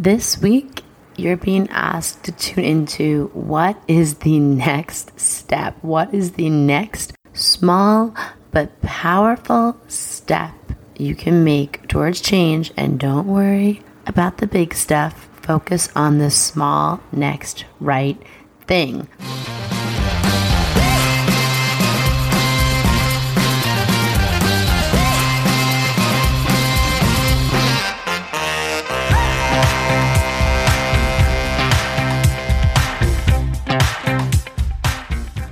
This week, you're being asked to tune into what is the next step? What is the next small but powerful step you can make towards change? And don't worry about the big stuff. Focus on the small next right thing.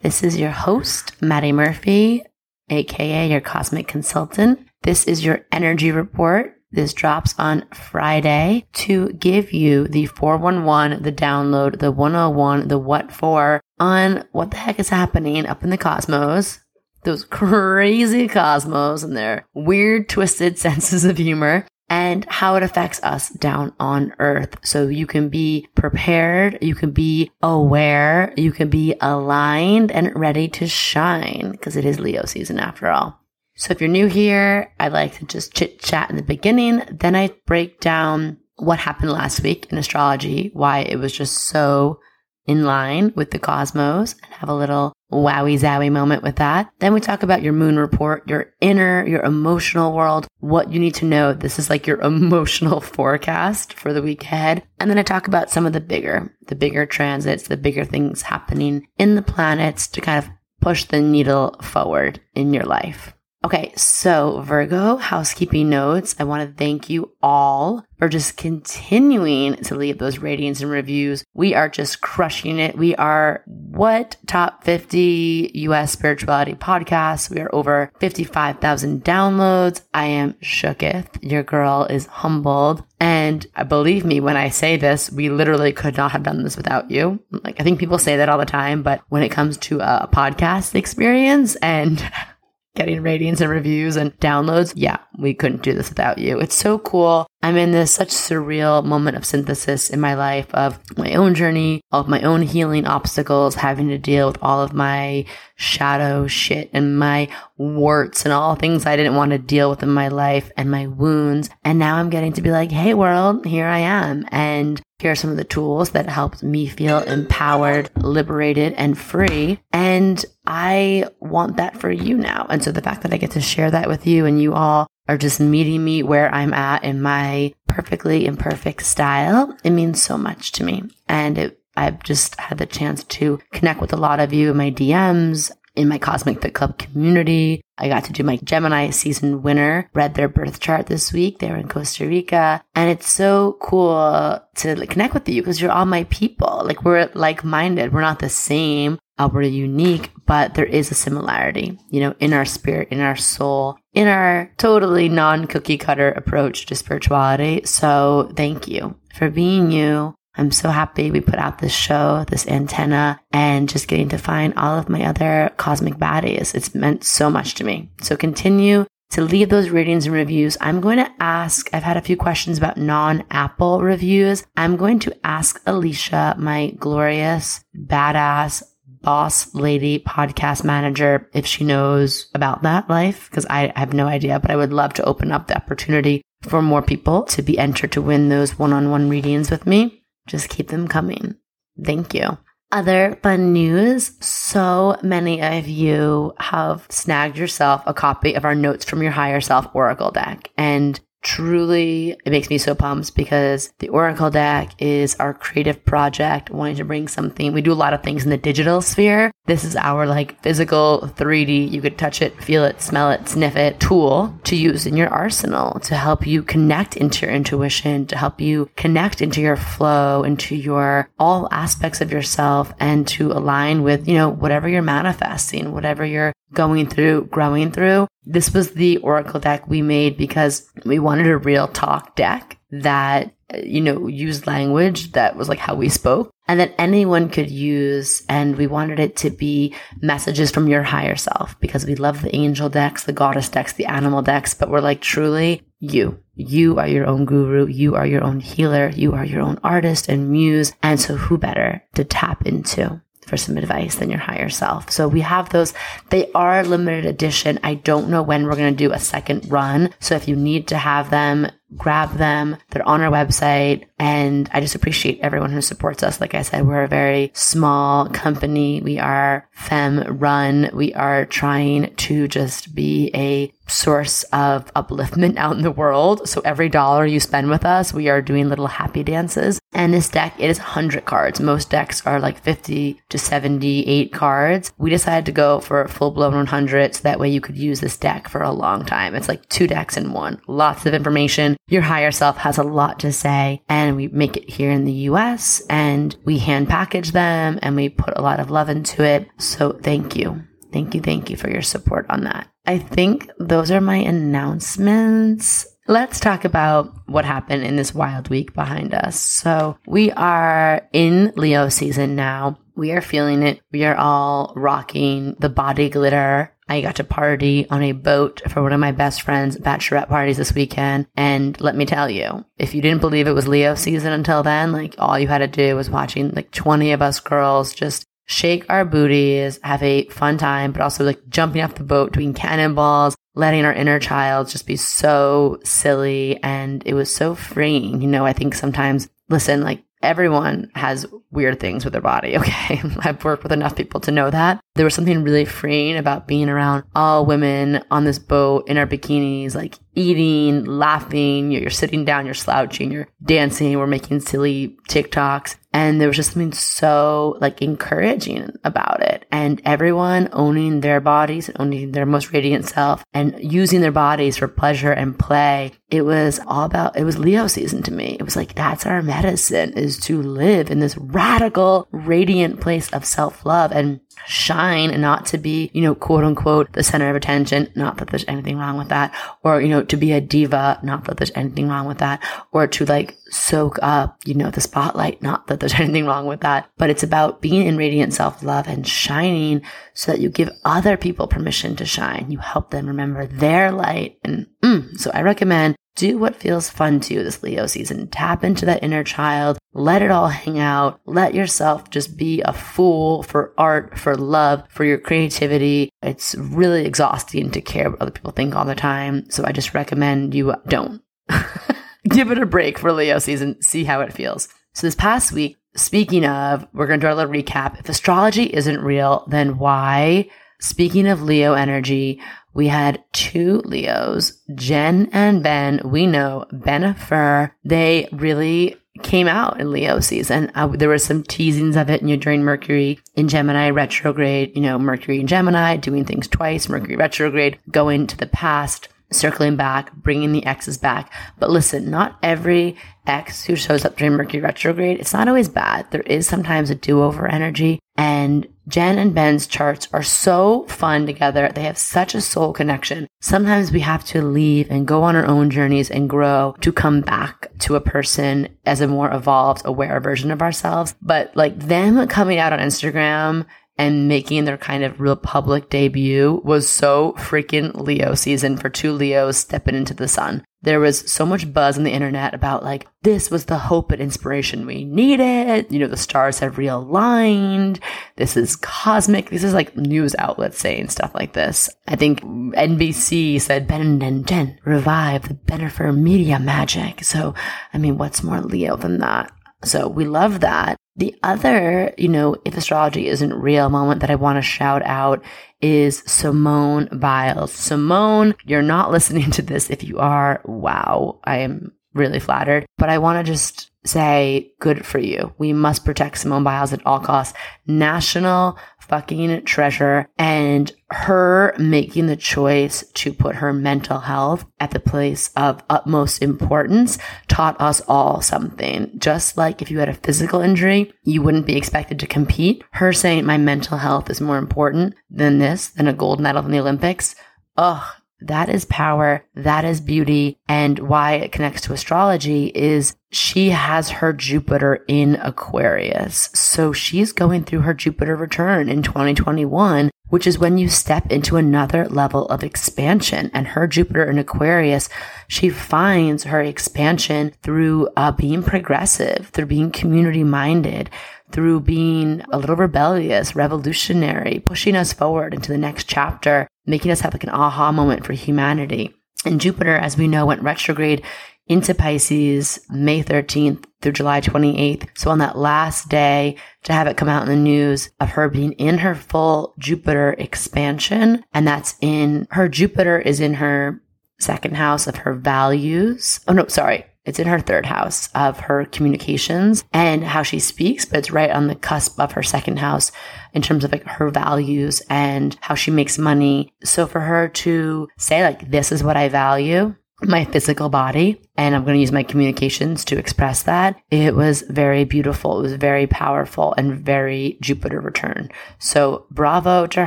This is your host, Maddie Murphy, aka your cosmic consultant. This is your energy report. This drops on Friday to give you the 411, the download, the 101, the what for on what the heck is happening up in the cosmos. Those crazy cosmos and their weird, twisted senses of humor and how it affects us down on earth. So you can be prepared, you can be aware, you can be aligned and ready to shine because it is Leo season after all. So if you're new here, I like to just chit chat in the beginning. Then I break down what happened last week in astrology, why it was just so in line with the cosmos and have a little wowie zowie moment with that. Then we talk about your moon report, your inner, your emotional world, what you need to know. This is like your emotional forecast for the week ahead. And then I talk about some of the bigger, the bigger transits, the bigger things happening in the planets to kind of push the needle forward in your life. Okay, so Virgo, housekeeping notes. I want to thank you all for just continuing to leave those ratings and reviews. We are just crushing it. We are what top 50 US spirituality podcasts. We are over 55,000 downloads. I am shooketh. Your girl is humbled. And uh, believe me, when I say this, we literally could not have done this without you. Like, I think people say that all the time, but when it comes to a podcast experience and getting ratings and reviews and downloads. Yeah, we couldn't do this without you. It's so cool. I'm in this such surreal moment of synthesis in my life of my own journey, of my own healing obstacles, having to deal with all of my shadow shit and my warts and all things I didn't want to deal with in my life and my wounds. And now I'm getting to be like, hey world, here I am. And here are some of the tools that helped me feel empowered, liberated, and free. And I want that for you now. And so the fact that I get to share that with you and you all are just meeting me where I'm at in my perfectly imperfect style, it means so much to me. And it, I've just had the chance to connect with a lot of you in my DMs, in my Cosmic Fit Club community. I got to do my Gemini season winner, read their birth chart this week. They were in Costa Rica. And it's so cool to connect with you because you're all my people. Like we're like minded. We're not the same. Uh, we're unique, but there is a similarity, you know, in our spirit, in our soul, in our totally non cookie cutter approach to spirituality. So thank you for being you I'm so happy we put out this show, this antenna, and just getting to find all of my other cosmic baddies. It's meant so much to me. So continue to leave those ratings and reviews. I'm going to ask, I've had a few questions about non Apple reviews. I'm going to ask Alicia, my glorious, badass, boss lady podcast manager, if she knows about that life, because I have no idea, but I would love to open up the opportunity for more people to be entered to win those one on one readings with me. Just keep them coming. Thank you. Other fun news. So many of you have snagged yourself a copy of our Notes from Your Higher Self Oracle deck. And truly it makes me so pumped because the oracle deck is our creative project wanting to bring something. We do a lot of things in the digital sphere. This is our like physical 3d you could touch it feel it smell it sniff it tool to use in your arsenal to help you connect into your intuition to help you connect into your flow into your all aspects of yourself and to align with you know whatever you're manifesting whatever you're going through growing through this was the oracle deck we made because we wanted a real talk deck that, you know, used language that was like how we spoke and that anyone could use. And we wanted it to be messages from your higher self because we love the angel decks, the goddess decks, the animal decks, but we're like truly you. You are your own guru. You are your own healer. You are your own artist and muse. And so who better to tap into? For some advice than your higher self. So we have those. They are limited edition. I don't know when we're going to do a second run. So if you need to have them, grab them. They're on our website. And I just appreciate everyone who supports us. Like I said, we're a very small company. We are fem run. We are trying to just be a source of upliftment out in the world. So every dollar you spend with us, we are doing little happy dances. And this deck, it is 100 cards. Most decks are like 50 to 78 cards. We decided to go for a full blown 100 so that way you could use this deck for a long time. It's like two decks in one. Lots of information. Your higher self has a lot to say and we make it here in the US and we hand package them and we put a lot of love into it. So thank you. Thank you. Thank you for your support on that. I think those are my announcements. Let's talk about what happened in this wild week behind us. So we are in Leo season now. We are feeling it. We are all rocking the body glitter. I got to party on a boat for one of my best friend's bachelorette parties this weekend. And let me tell you, if you didn't believe it was Leo season until then, like all you had to do was watching like 20 of us girls just shake our booties, have a fun time, but also like jumping off the boat, doing cannonballs, letting our inner child just be so silly. And it was so freeing. You know, I think sometimes, listen, like everyone has weird things with their body. Okay. I've worked with enough people to know that. There was something really freeing about being around all women on this boat in our bikinis, like eating, laughing. You're, sitting down, you're slouching, you're dancing, we're making silly TikToks. And there was just something so like encouraging about it. And everyone owning their bodies and owning their most radiant self and using their bodies for pleasure and play. It was all about, it was Leo season to me. It was like, that's our medicine is to live in this radical, radiant place of self love and shine and not to be, you know, quote unquote, the center of attention. Not that there's anything wrong with that. Or, you know, to be a diva. Not that there's anything wrong with that. Or to like soak up, you know, the spotlight. Not that there's anything wrong with that. But it's about being in radiant self love and shining so that you give other people permission to shine. You help them remember their light. And mm, so I recommend do what feels fun to you this Leo season. Tap into that inner child. Let it all hang out. Let yourself just be a fool for art, for love, for your creativity. It's really exhausting to care what other people think all the time. So I just recommend you don't. Give it a break for Leo season. See how it feels. So this past week, speaking of, we're going to do a little recap. If astrology isn't real, then why? Speaking of Leo energy, we had two Leos, Jen and Ben. We know Bennifer. They really came out in Leo season. Uh, there were some teasings of it you know, during Mercury in Gemini retrograde, you know, Mercury in Gemini doing things twice, Mercury retrograde, going to the past circling back, bringing the exes back. But listen, not every ex who shows up during Mercury retrograde, it's not always bad. There is sometimes a do over energy. And Jen and Ben's charts are so fun together. They have such a soul connection. Sometimes we have to leave and go on our own journeys and grow to come back to a person as a more evolved, aware version of ourselves. But like them coming out on Instagram and making their kind of real public debut was so freaking Leo season for two Leos stepping into the sun. There was so much buzz on the internet about like, this was the hope and inspiration we needed. You know, the stars have realigned. This is cosmic. This is like news outlets saying stuff like this. I think NBC said Ben and Jen revive the Bennifer media magic. So, I mean, what's more Leo than that? So we love that. The other, you know, if astrology isn't real moment that I want to shout out is Simone Biles. Simone, you're not listening to this. If you are, wow, I am really flattered. But I want to just say good for you. We must protect Simone Biles at all costs. National fucking treasure and her making the choice to put her mental health at the place of utmost importance taught us all something. Just like if you had a physical injury, you wouldn't be expected to compete. Her saying my mental health is more important than this, than a gold medal in the Olympics. Ugh, That is power. That is beauty. And why it connects to astrology is she has her Jupiter in Aquarius. So she's going through her Jupiter return in 2021, which is when you step into another level of expansion. And her Jupiter in Aquarius, she finds her expansion through uh, being progressive, through being community minded, through being a little rebellious, revolutionary, pushing us forward into the next chapter, making us have like an aha moment for humanity. And Jupiter, as we know, went retrograde into Pisces May 13th through July 28th. So on that last day to have it come out in the news of her being in her full Jupiter expansion. And that's in her Jupiter is in her second house of her values. Oh no, sorry. It's in her third house of her communications and how she speaks, but it's right on the cusp of her second house in terms of like her values and how she makes money. So for her to say like, this is what I value, my physical body and I'm going to use my communications to express that. It was very beautiful. It was very powerful and very Jupiter return. So bravo to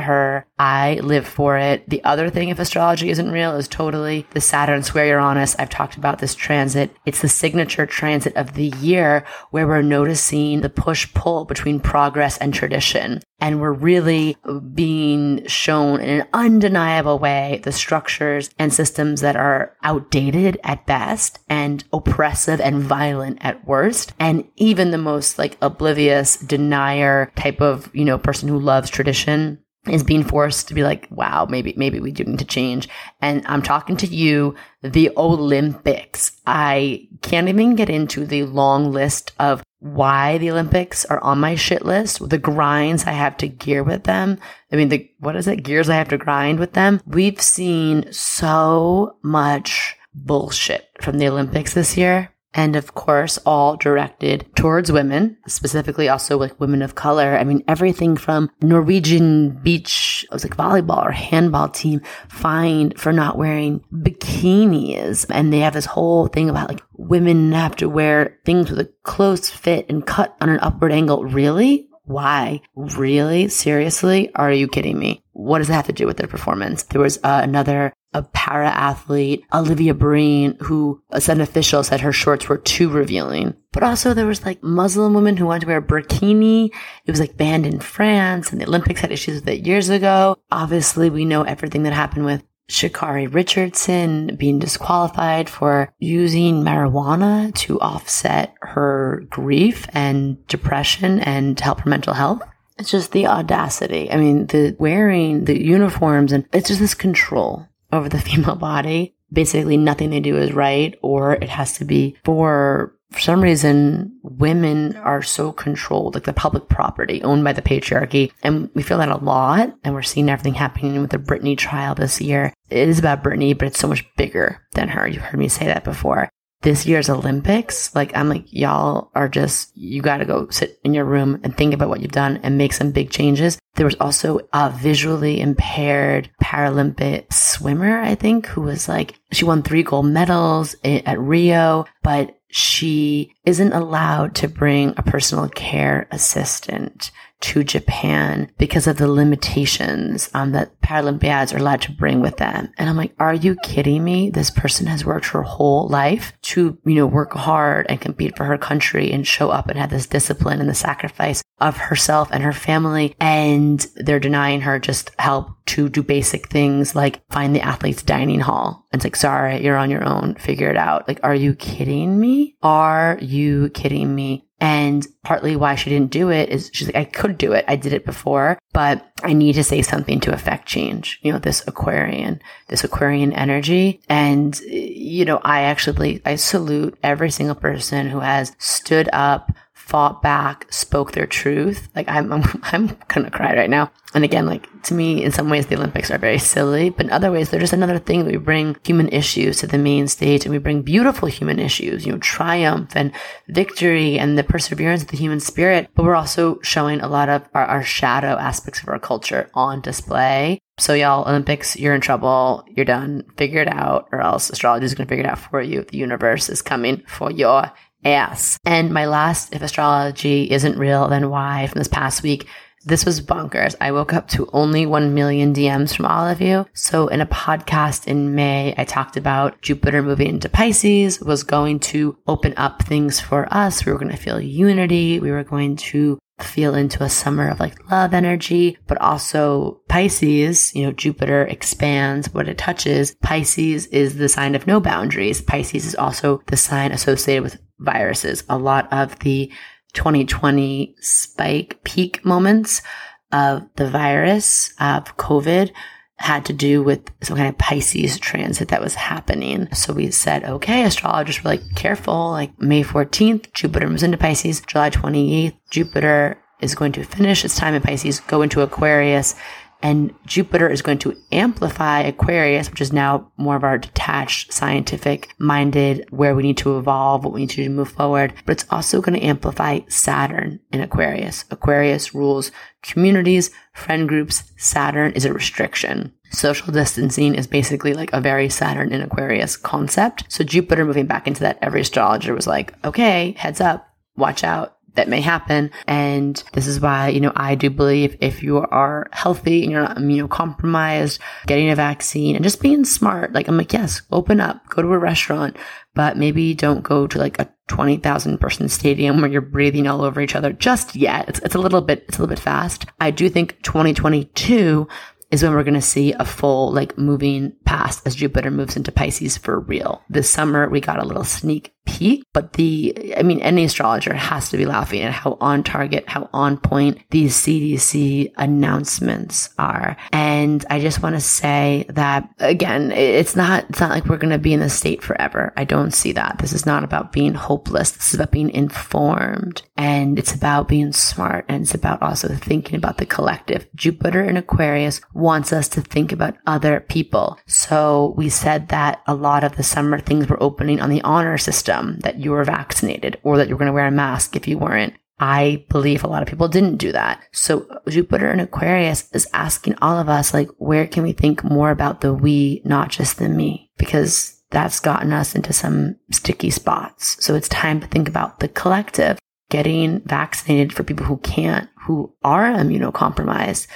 her. I live for it. The other thing, if astrology isn't real, is totally the Saturn square Uranus. I've talked about this transit. It's the signature transit of the year where we're noticing the push pull between progress and tradition. And we're really being shown in an undeniable way the structures and systems that are outdated at best and oppressive and violent at worst. And even the most like oblivious denier type of, you know, person who loves tradition is being forced to be like, wow, maybe, maybe we do need to change. And I'm talking to you, the Olympics. I can't even get into the long list of why the Olympics are on my shit list, the grinds I have to gear with them. I mean, the, what is it? Gears I have to grind with them. We've seen so much bullshit from the Olympics this year. And of course, all directed towards women, specifically also like women of color. I mean, everything from Norwegian beach, it was like volleyball or handball team fined for not wearing bikinis. And they have this whole thing about like women have to wear things with a close fit and cut on an upward angle. Really? Why? Really? Seriously? Are you kidding me? What does that have to do with their performance? There was uh, another a para athlete, Olivia Breen, who as an official said her shorts were too revealing. But also there was like Muslim women who wanted to wear a burkini. It was like banned in France and the Olympics had issues with it years ago. Obviously we know everything that happened with Sha'Carri Richardson being disqualified for using marijuana to offset her grief and depression and help her mental health. It's just the audacity. I mean, the wearing the uniforms and it's just this control over the female body. Basically, nothing they do is right, or it has to be for for some reason, women are so controlled, like the public property owned by the patriarchy. And we feel that a lot. And we're seeing everything happening with the Britney trial this year. It is about Britney, but it's so much bigger than her. You've heard me say that before this year's Olympics, like I'm like, y'all are just, you got to go sit in your room and think about what you've done and make some big changes. There was also a visually impaired Paralympic swimmer, I think, who was like, she won three gold medals at Rio, but she isn't allowed to bring a personal care assistant to Japan because of the limitations um, that Paralympiads are allowed to bring with them. And I'm like, are you kidding me? This person has worked her whole life to, you know, work hard and compete for her country and show up and have this discipline and the sacrifice of herself and her family. And they're denying her just help to do basic things like find the athlete's dining hall. And it's like, sorry, you're on your own. Figure it out. Like, are you kidding me? Are you kidding me? And partly why she didn't do it is she's like, I could do it. I did it before, but I need to say something to affect change. You know, this Aquarian, this Aquarian energy. And, you know, I actually, I salute every single person who has stood up fought back, spoke their truth. Like I'm, I'm, I'm gonna cry right now. And again, like to me, in some ways, the Olympics are very silly, but in other ways, they're just another thing that we bring human issues to the main stage and we bring beautiful human issues, you know, triumph and victory and the perseverance of the human spirit. But we're also showing a lot of our, our shadow aspects of our culture on display. So y'all, Olympics, you're in trouble. You're done. Figure it out or else astrology is going to figure it out for you. The universe is coming for your ass. And my last, if astrology isn't real, then why from this past week, This was bonkers. I woke up to only 1 million DMs from all of you. So in a podcast in May, I talked about Jupiter moving into Pisces was going to open up things for us. We were going to feel unity. We were going to feel into a summer of like love energy, but also Pisces, you know, Jupiter expands what it touches. Pisces is the sign of no boundaries. Pisces is also the sign associated with viruses. A lot of the 2020 spike peak moments of the virus of COVID had to do with some kind of Pisces transit that was happening. So we said, okay, astrologers were like, careful, like May 14th, Jupiter moves into Pisces, July 28th, Jupiter is going to finish its time in Pisces, go into Aquarius, and Jupiter is going to amplify Aquarius, which is now more of our detached, scientific minded, where we need to evolve, what we need to do to move forward. But it's also going to amplify Saturn in Aquarius. Aquarius rules communities, friend groups. Saturn is a restriction. Social distancing is basically like a very Saturn in Aquarius concept. So Jupiter moving back into that, every astrologer was like, okay, heads up, watch out that may happen. And this is why, you know, I do believe if you are healthy and you're not immunocompromised, getting a vaccine and just being smart, like I'm like, yes, open up, go to a restaurant, but maybe don't go to like a 20,000 person stadium where you're breathing all over each other just yet. It's, it's a little bit, it's a little bit fast. I do think 2022 is when we're going to see a full like moving past as Jupiter moves into Pisces for real. This summer we got a little sneak peek, but the, I mean, any astrologer has to be laughing at how on target, how on point these CDC announcements are. And I just want to say that again, it's not, it's not like we're going to be in this state forever. I don't see that. This is not about being hopeless. This is about being informed and it's about being smart and it's about also thinking about the collective. Jupiter in Aquarius wants us to think about other people. So we said that a lot of the summer things were opening on the honor system system that you were vaccinated or that you were going to wear a mask if you weren't. I believe a lot of people didn't do that. So Jupiter in Aquarius is asking all of us, like, where can we think more about the we, not just the me? Because that's gotten us into some sticky spots. So it's time to think about the collective, getting vaccinated for people who can't, who are immunocompromised.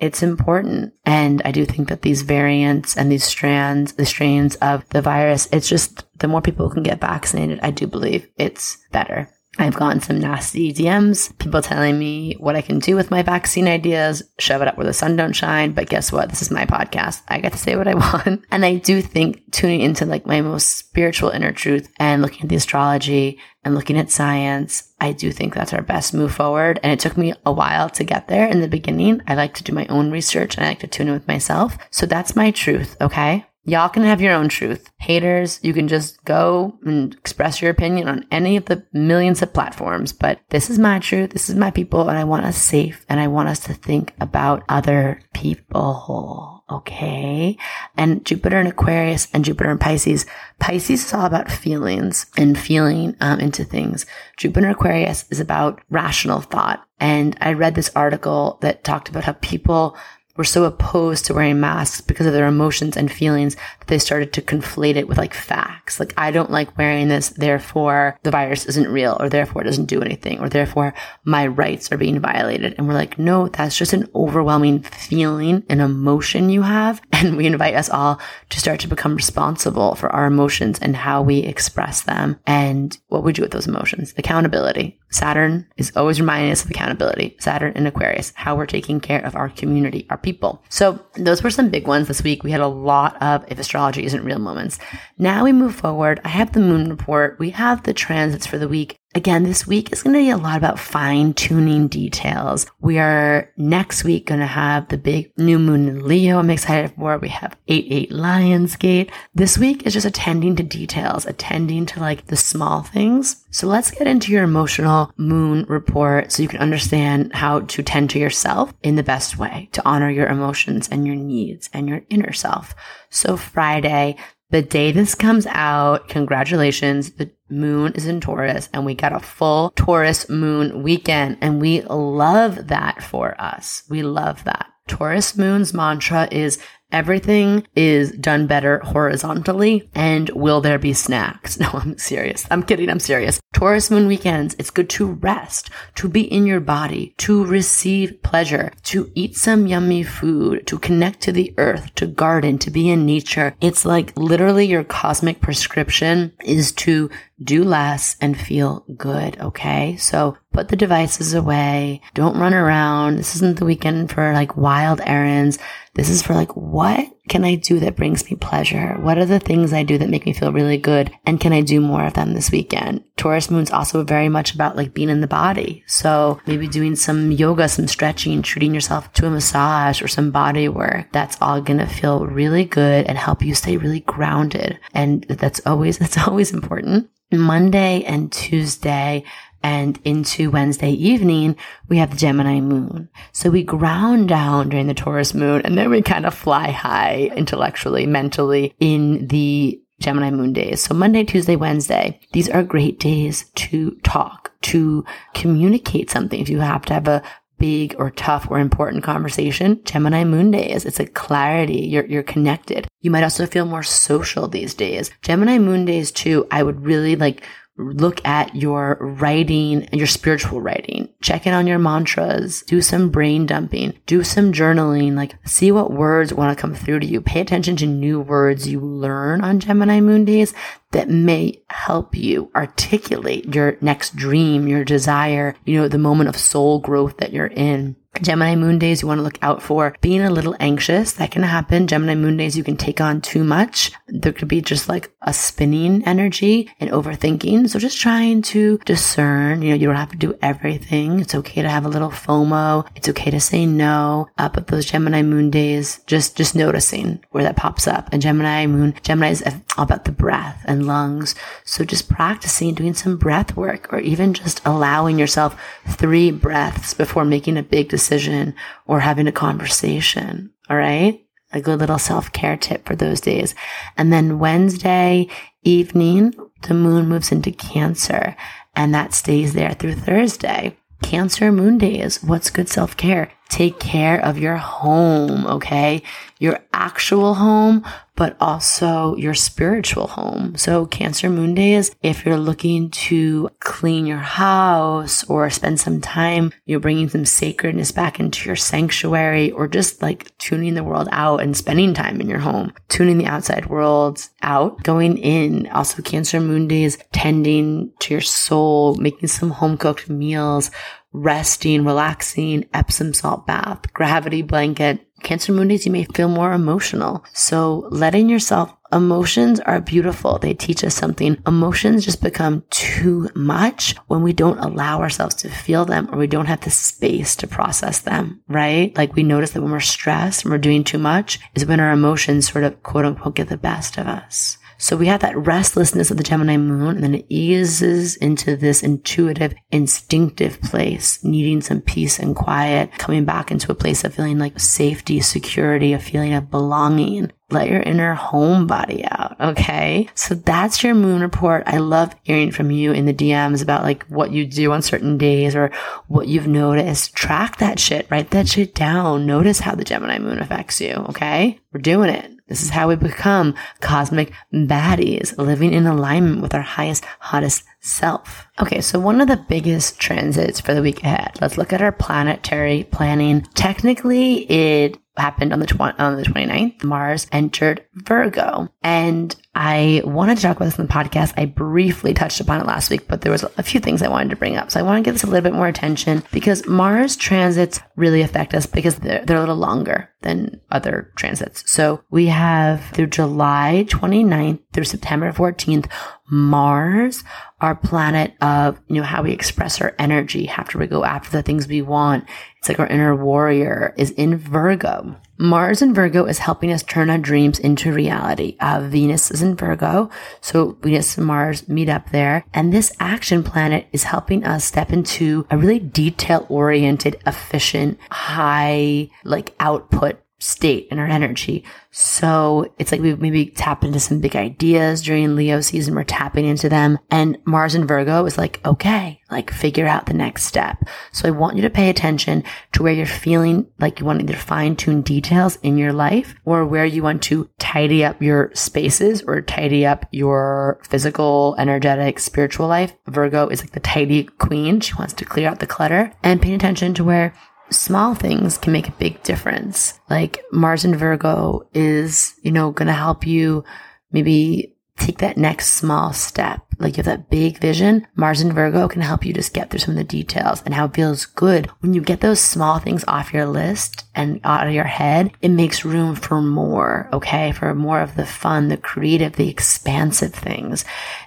It's important. And I do think that these variants and these strands, the strains of the virus, it's just the more people can get vaccinated, I do believe it's better. I've gotten some nasty DMs, people telling me what I can do with my vaccine ideas, shove it up where the sun don't shine. But guess what? This is my podcast. I get to say what I want. And I do think tuning into like my most spiritual inner truth and looking at the astrology and looking at science, I do think that's our best move forward. And it took me a while to get there in the beginning. I like to do my own research and I like to tune in with myself. So that's my truth. Okay. Y'all can have your own truth. Haters, you can just go and express your opinion on any of the millions of platforms. But this is my truth. This is my people. And I want us safe. And I want us to think about other people. Okay. And Jupiter in Aquarius and Jupiter in Pisces. Pisces is all about feelings and feeling um, into things. Jupiter Aquarius is about rational thought. And I read this article that talked about how people were so opposed to wearing masks because of their emotions and feelings that they started to conflate it with like facts. Like, I don't like wearing this, therefore the virus isn't real, or therefore it doesn't do anything, or therefore my rights are being violated. And we're like, no, that's just an overwhelming feeling and emotion you have. And we invite us all to start to become responsible for our emotions and how we express them and what we do with those emotions. Accountability. Saturn is always reminding us of accountability. Saturn in Aquarius, how we're taking care of our community, our people people. So those were some big ones this week. We had a lot of if astrology isn't real moments. Now we move forward. I have the moon report. We have the transits for the week. Again, this week is going to be a lot about fine tuning details. We are next week going to have the big new moon in Leo. I'm excited for. We have 8-8 Lionsgate. This week is just attending to details, attending to like the small things. So let's get into your emotional moon report so you can understand how to tend to yourself in the best way to honor your emotions and your needs and your inner self. So Friday, the day this comes out, congratulations. The moon is in Taurus and we got a full Taurus moon weekend and we love that for us. We love that. Taurus moon's mantra is Everything is done better horizontally. And will there be snacks? No, I'm serious. I'm kidding. I'm serious. Taurus moon weekends, it's good to rest, to be in your body, to receive pleasure, to eat some yummy food, to connect to the earth, to garden, to be in nature. It's like literally your cosmic prescription is to do less and feel good. Okay. So put the devices away. Don't run around. This isn't the weekend for like wild errands. This is for like, what can I do that brings me pleasure? What are the things I do that make me feel really good? And can I do more of them this weekend? Taurus moon's also very much about like being in the body. So maybe doing some yoga, some stretching, treating yourself to a massage or some body work. That's all going to feel really good and help you stay really grounded. And that's always, that's always important. Monday and Tuesday and into Wednesday evening, we have the Gemini moon. So we ground down during the Taurus moon and then we kind of fly high intellectually, mentally in the Gemini moon days. So Monday, Tuesday, Wednesday, these are great days to talk, to communicate something. If you have to have a big or tough or important conversation, Gemini moon days. It's a clarity. You're, you're connected. You might also feel more social these days. Gemini moon days too, I would really like look at your writing, and your spiritual writing, check in on your mantras, do some brain dumping, do some journaling, like see what words want to come through to you. Pay attention to new words you learn on Gemini moon days that may help you articulate your next dream, your desire, you know, the moment of soul growth that you're in. Gemini moon days, you want to look out for being a little anxious. That can happen. Gemini moon days, you can take on too much. There could be just like a spinning energy and overthinking. So just trying to discern, you know, you don't have to do everything. It's okay to have a little FOMO. It's okay to say no. Uh, but those Gemini moon days, just, just noticing where that pops up. And Gemini moon, Gemini is all about the breath and lungs. So just practicing doing some breath work or even just allowing yourself three breaths before making a big decision decision or having a conversation. All right. A good little self care tip for those days. And then Wednesday evening, the moon moves into Cancer and that stays there through Thursday. Cancer moon days. What's good self care? Take care of your home, okay? Your actual home, but also your spiritual home. So Cancer moon days, if you're looking to clean your house or spend some time, you know, bringing some sacredness back into your sanctuary or just like tuning the world out and spending time in your home, tuning the outside world out, going in. Also Cancer moon days, tending to your soul, making some home cooked meals, resting, relaxing, Epsom salt bath, gravity blanket. Cancer moon you may feel more emotional. So letting yourself Emotions are beautiful. They teach us something. Emotions just become too much when we don't allow ourselves to feel them or we don't have the space to process them, right? Like we notice that when we're stressed and we're doing too much is when our emotions sort of quote unquote get the best of us. So we have that restlessness of the Gemini moon and then it eases into this intuitive, instinctive place, needing some peace and quiet, coming back into a place of feeling like safety, security, a feeling of belonging. Let your inner home body out. Okay. So that's your moon report. I love hearing from you in the DMs about like what you do on certain days or what you've noticed. Track that shit. Write that shit down. Notice how the Gemini moon affects you. Okay. We're doing it. This is how we become cosmic baddies, living in alignment with our highest, hottest self. Okay, so one of the biggest transits for the week ahead. Let's look at our planetary planning. Technically, it happened on the tw- on the 29th. Mars entered Virgo, and I wanted to talk about this in the podcast. I briefly touched upon it last week, but there was a few things I wanted to bring up. So I want to give this a little bit more attention because Mars transits really affect us because they're, they're a little longer than other transits. So we have through July 29th through September 14th, Mars, our planet of, you know, how we express our energy after we go after the things we want. It's like our inner warrior is in Virgo. Mars in Virgo is helping us turn our dreams into reality. Uh, Venus is in Virgo. So Venus and Mars meet up there. And this action planet is helping us step into a really detail oriented, efficient, high, like output state and our energy. So it's like we've maybe tap into some big ideas during Leo season. We're tapping into them. And Mars and Virgo is like, okay, like figure out the next step. So I want you to pay attention to where you're feeling like you want to either fine tune details in your life or where you want to tidy up your spaces or tidy up your physical, energetic, spiritual life. Virgo is like the tidy queen. She wants to clear out the clutter and pay attention to where small things can make a big difference. Like Mars and Virgo is, you know, going to help you maybe take that next small step. Like you have that big vision. Mars and Virgo can help you just get through some of the details and how it feels good when you get those small things off your list and out of your head. It makes room for more. Okay. For more of the fun, the creative, the expansive things.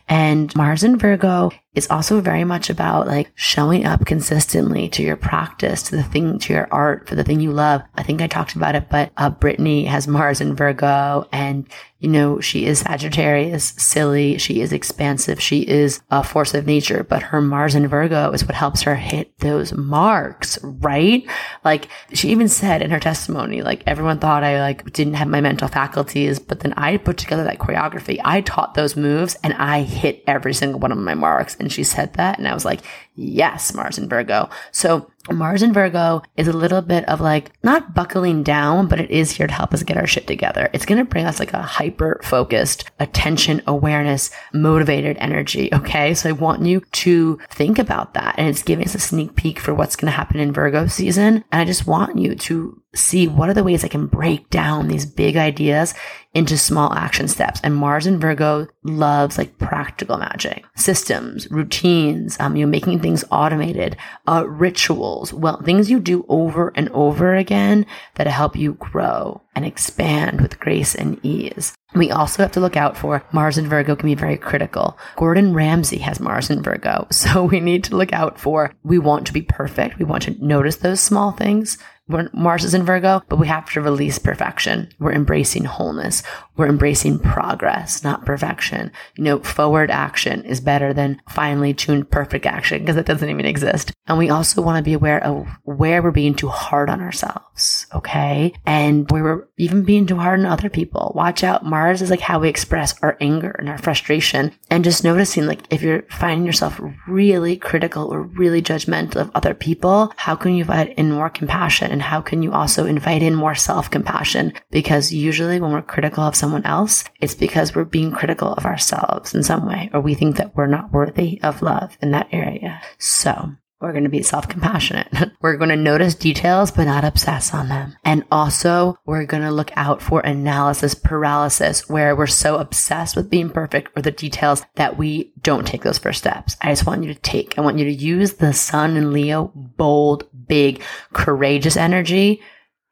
And Mars and Virgo is also very much about like showing up consistently to your practice, to the thing, to your art, for the thing you love. I think I talked about it, but uh, Britney has Mars and Virgo and you know, she is Sagittarius, silly. She is expansive. She is a force of nature, but her Mars and Virgo is what helps her hit those marks, right? Like she even said in her testimony, like everyone thought I like didn't have my mental faculties, but then I put together that choreography. I taught those moves and I hit every single one of my marks. And she said that. And I was like, yes, Mars and Virgo. So Mars and Virgo is a little bit of like not buckling down, but it is here to help us get our shit together. It's going to bring us like a hyper focused attention, awareness, motivated energy. Okay. So I want you to think about that. And it's giving us a sneak peek for what's going to happen in Virgo season. And I just want you to see what are the ways I can break down these big ideas into small action steps. And Mars and Virgo loves like practical magic, systems, routines, um, you know, making things automated, uh, rituals, well, things you do over and over again that help you grow and expand with grace and ease. We also have to look out for Mars and Virgo can be very critical. Gordon Ramsay has Mars and Virgo. So we need to look out for, we want to be perfect. We want to notice those small things. Mars is in Virgo, but we have to release perfection. We're embracing wholeness. We're embracing progress, not perfection. You know, forward action is better than finely tuned perfect action because it doesn't even exist. And we also want to be aware of where we're being too hard on ourselves. Okay. And we're even being too hard on other people. Watch out. Mars is like how we express our anger and our frustration and just noticing like if you're finding yourself really critical or really judgmental of other people, how can you invite in more compassion and how can you also invite in more self compassion? Because usually when we're critical of someone else, it's because we're being critical of ourselves in some way, or we think that we're not worthy of love in that area. So we're going to be self compassionate. we're going to notice details, but not obsess on them. And also, we're going to look out for analysis paralysis, where we're so obsessed with being perfect or the details that we don't take those first steps. I just want you to take, I want you to use the sun and Leo bold, big, courageous energy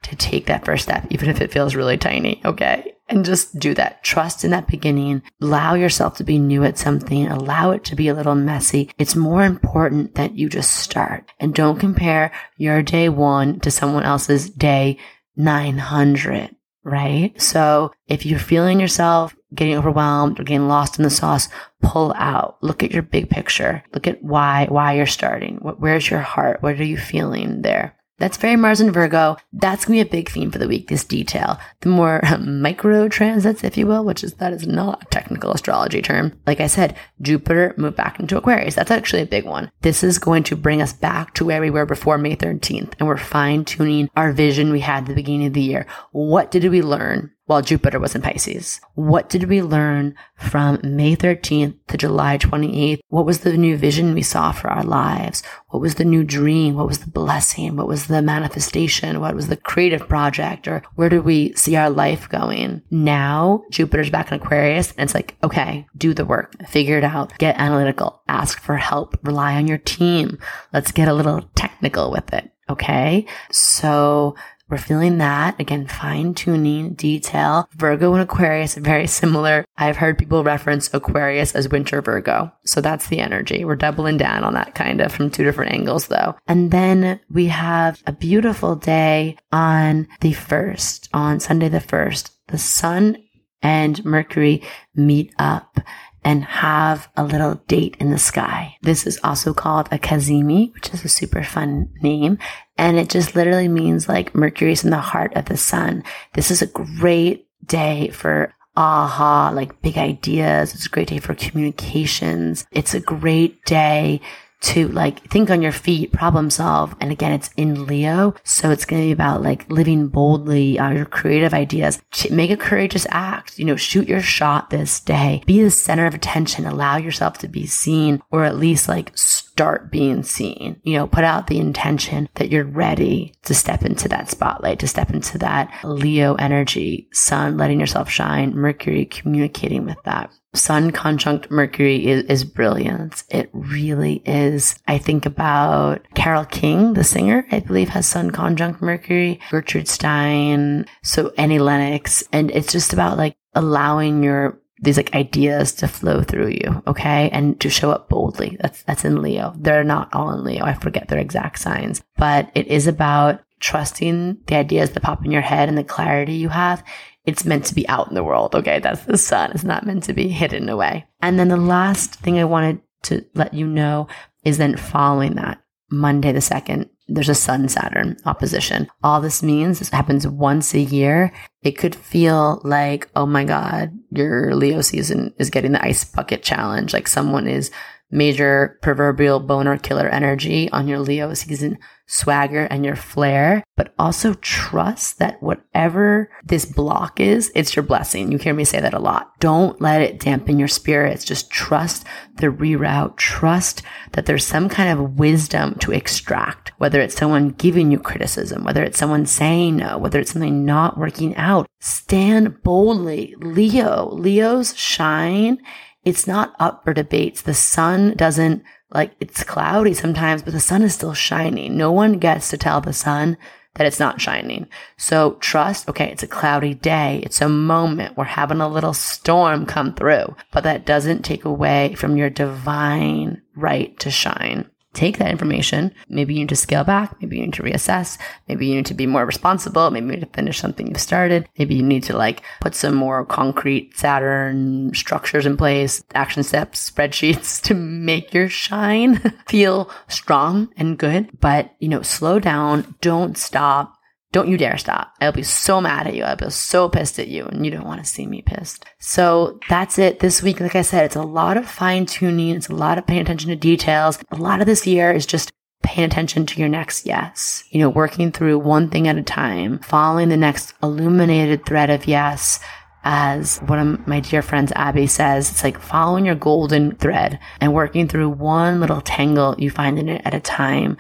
to take that first step, even if it feels really tiny. Okay and just do that. Trust in that beginning. Allow yourself to be new at something. Allow it to be a little messy. It's more important that you just start and don't compare your day one to someone else's day 900, right? So if you're feeling yourself getting overwhelmed or getting lost in the sauce, pull out. Look at your big picture. Look at why, why you're starting. Where's your heart? What are you feeling there? That's very Mars and Virgo. That's going to be a big theme for the week, this detail. The more um, micro transits, if you will, which is, that is not a technical astrology term. Like I said, Jupiter moved back into Aquarius. That's actually a big one. This is going to bring us back to where we were before May 13th. And we're fine tuning our vision we had at the beginning of the year. What did we learn? While Jupiter was in Pisces. What did we learn from May 13th to July 28th? What was the new vision we saw for our lives? What was the new dream? What was the blessing? What was the manifestation? What was the creative project? Or where do we see our life going? Now Jupiter's back in Aquarius and it's like, okay, do the work, figure it out, get analytical, ask for help, rely on your team. Let's get a little technical with it. Okay. So we're feeling that. Again, fine tuning, detail. Virgo and Aquarius, are very similar. I've heard people reference Aquarius as winter Virgo. So that's the energy. We're doubling down on that kind of from two different angles though. And then we have a beautiful day on the first, on Sunday the first. The sun and Mercury meet up and have a little date in the sky. This is also called a cazimi, which is a super fun name. And it just literally means like Mercury's in the heart of the sun. This is a great day for aha, like big ideas. It's a great day for communications. It's a great day to like think on your feet, problem solve. And again, it's in Leo. So it's going to be about like living boldly, uh, your creative ideas, make a courageous act, you know, shoot your shot this day, be the center of attention, allow yourself to be seen or at least like start being seen. You know, put out the intention that you're ready to step into that spotlight, to step into that Leo energy, sun, letting yourself shine, Mercury communicating with that. Sun conjunct Mercury is, is brilliant. It really is. I think about Carole King, the singer, I believe has Sun conjunct Mercury, Gertrude Stein, so Annie Lennox. And it's just about like allowing your these like ideas to flow through you, okay? And to show up boldly. That's that's in Leo. They're not all in Leo. I forget their exact signs. But it is about trusting the ideas that pop in your head and the clarity you have. It's meant to be out in the world, okay? That's the sun. It's not meant to be hidden away. And then the last thing I wanted to let you know is then following that Monday the 2nd, there's a Sun Saturn opposition. All this means this happens once a year. It could feel like, oh my God, your Leo season is getting the ice bucket challenge. Like someone is major proverbial boner killer energy on your Leo season swagger and your flair, but also trust that whatever this block is, it's your blessing. You hear me say that a lot. Don't let it dampen your spirits. Just trust the reroute. Trust that there's some kind of wisdom to extract, whether it's someone giving you criticism, whether it's someone saying no, whether it's something not working out. Stand boldly. Leo, Leo's shine it's not up for debates. The sun doesn't like it's cloudy sometimes, but the sun is still shining. No one gets to tell the sun that it's not shining. So trust, okay, it's a cloudy day. It's a moment. We're having a little storm come through, but that doesn't take away from your divine right to shine take that information. Maybe you need to scale back. Maybe you need to reassess. Maybe you need to be more responsible. Maybe you need to finish something you've started. Maybe you need to like put some more concrete Saturn structures in place, action steps, spreadsheets to make your shine feel strong and good. But, you know, slow down. Don't stop don't you dare stop. I'll be so mad at you. I'll be so pissed at you and you don't want to see me pissed. So that's it this week. Like I said, it's a lot of fine tuning. It's a lot of paying attention to details. A lot of this year is just paying attention to your next yes. You know, working through one thing at a time, following the next illuminated thread of yes. As one of my dear friends, Abby says, it's like following your golden thread and working through one little tangle you find in it at a time.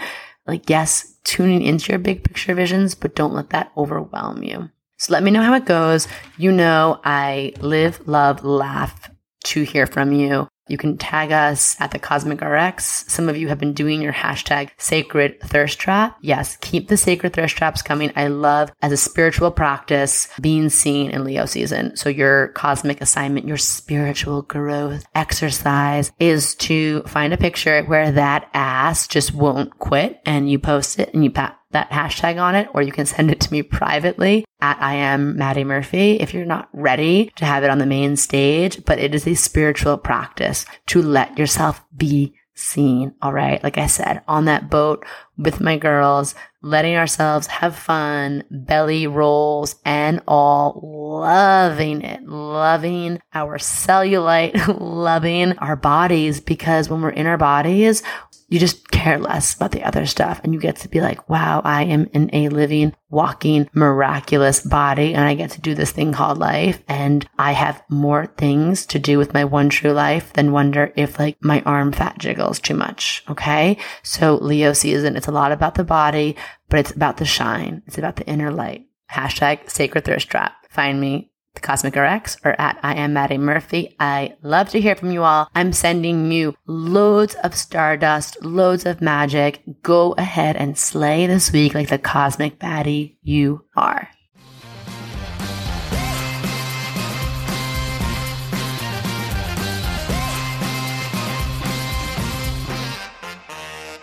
Like, yes, tuning into your big picture visions, but don't let that overwhelm you. So let me know how it goes. You know, I live, love, laugh to hear from you. You can tag us at the Cosmic RX. Some of you have been doing your hashtag sacred thirst trap. Yes, keep the sacred thirst traps coming. I love as a spiritual practice being seen in Leo season. So your cosmic assignment, your spiritual growth exercise is to find a picture where that ass just won't quit and you post it and you pat that hashtag on it, or you can send it to me privately at I am Maddie Murphy if you're not ready to have it on the main stage, but it is a spiritual practice to let yourself be seen. All right. Like I said, on that boat with my girls, letting ourselves have fun, belly rolls and all, loving it, loving our cellulite, loving our bodies because when we're in our bodies, you just care less about the other stuff and you get to be like, wow, I am in a living, walking, miraculous body and I get to do this thing called life. And I have more things to do with my one true life than wonder if like my arm fat jiggles too much. Okay. So Leo season, it's a lot about the body, but it's about the shine. It's about the inner light. Hashtag sacred thirst trap. Find me the Cosmic RX or at I am Maddie Murphy. I love to hear from you all. I'm sending you loads of stardust, loads of magic. Go ahead and slay this week like the cosmic baddie you are.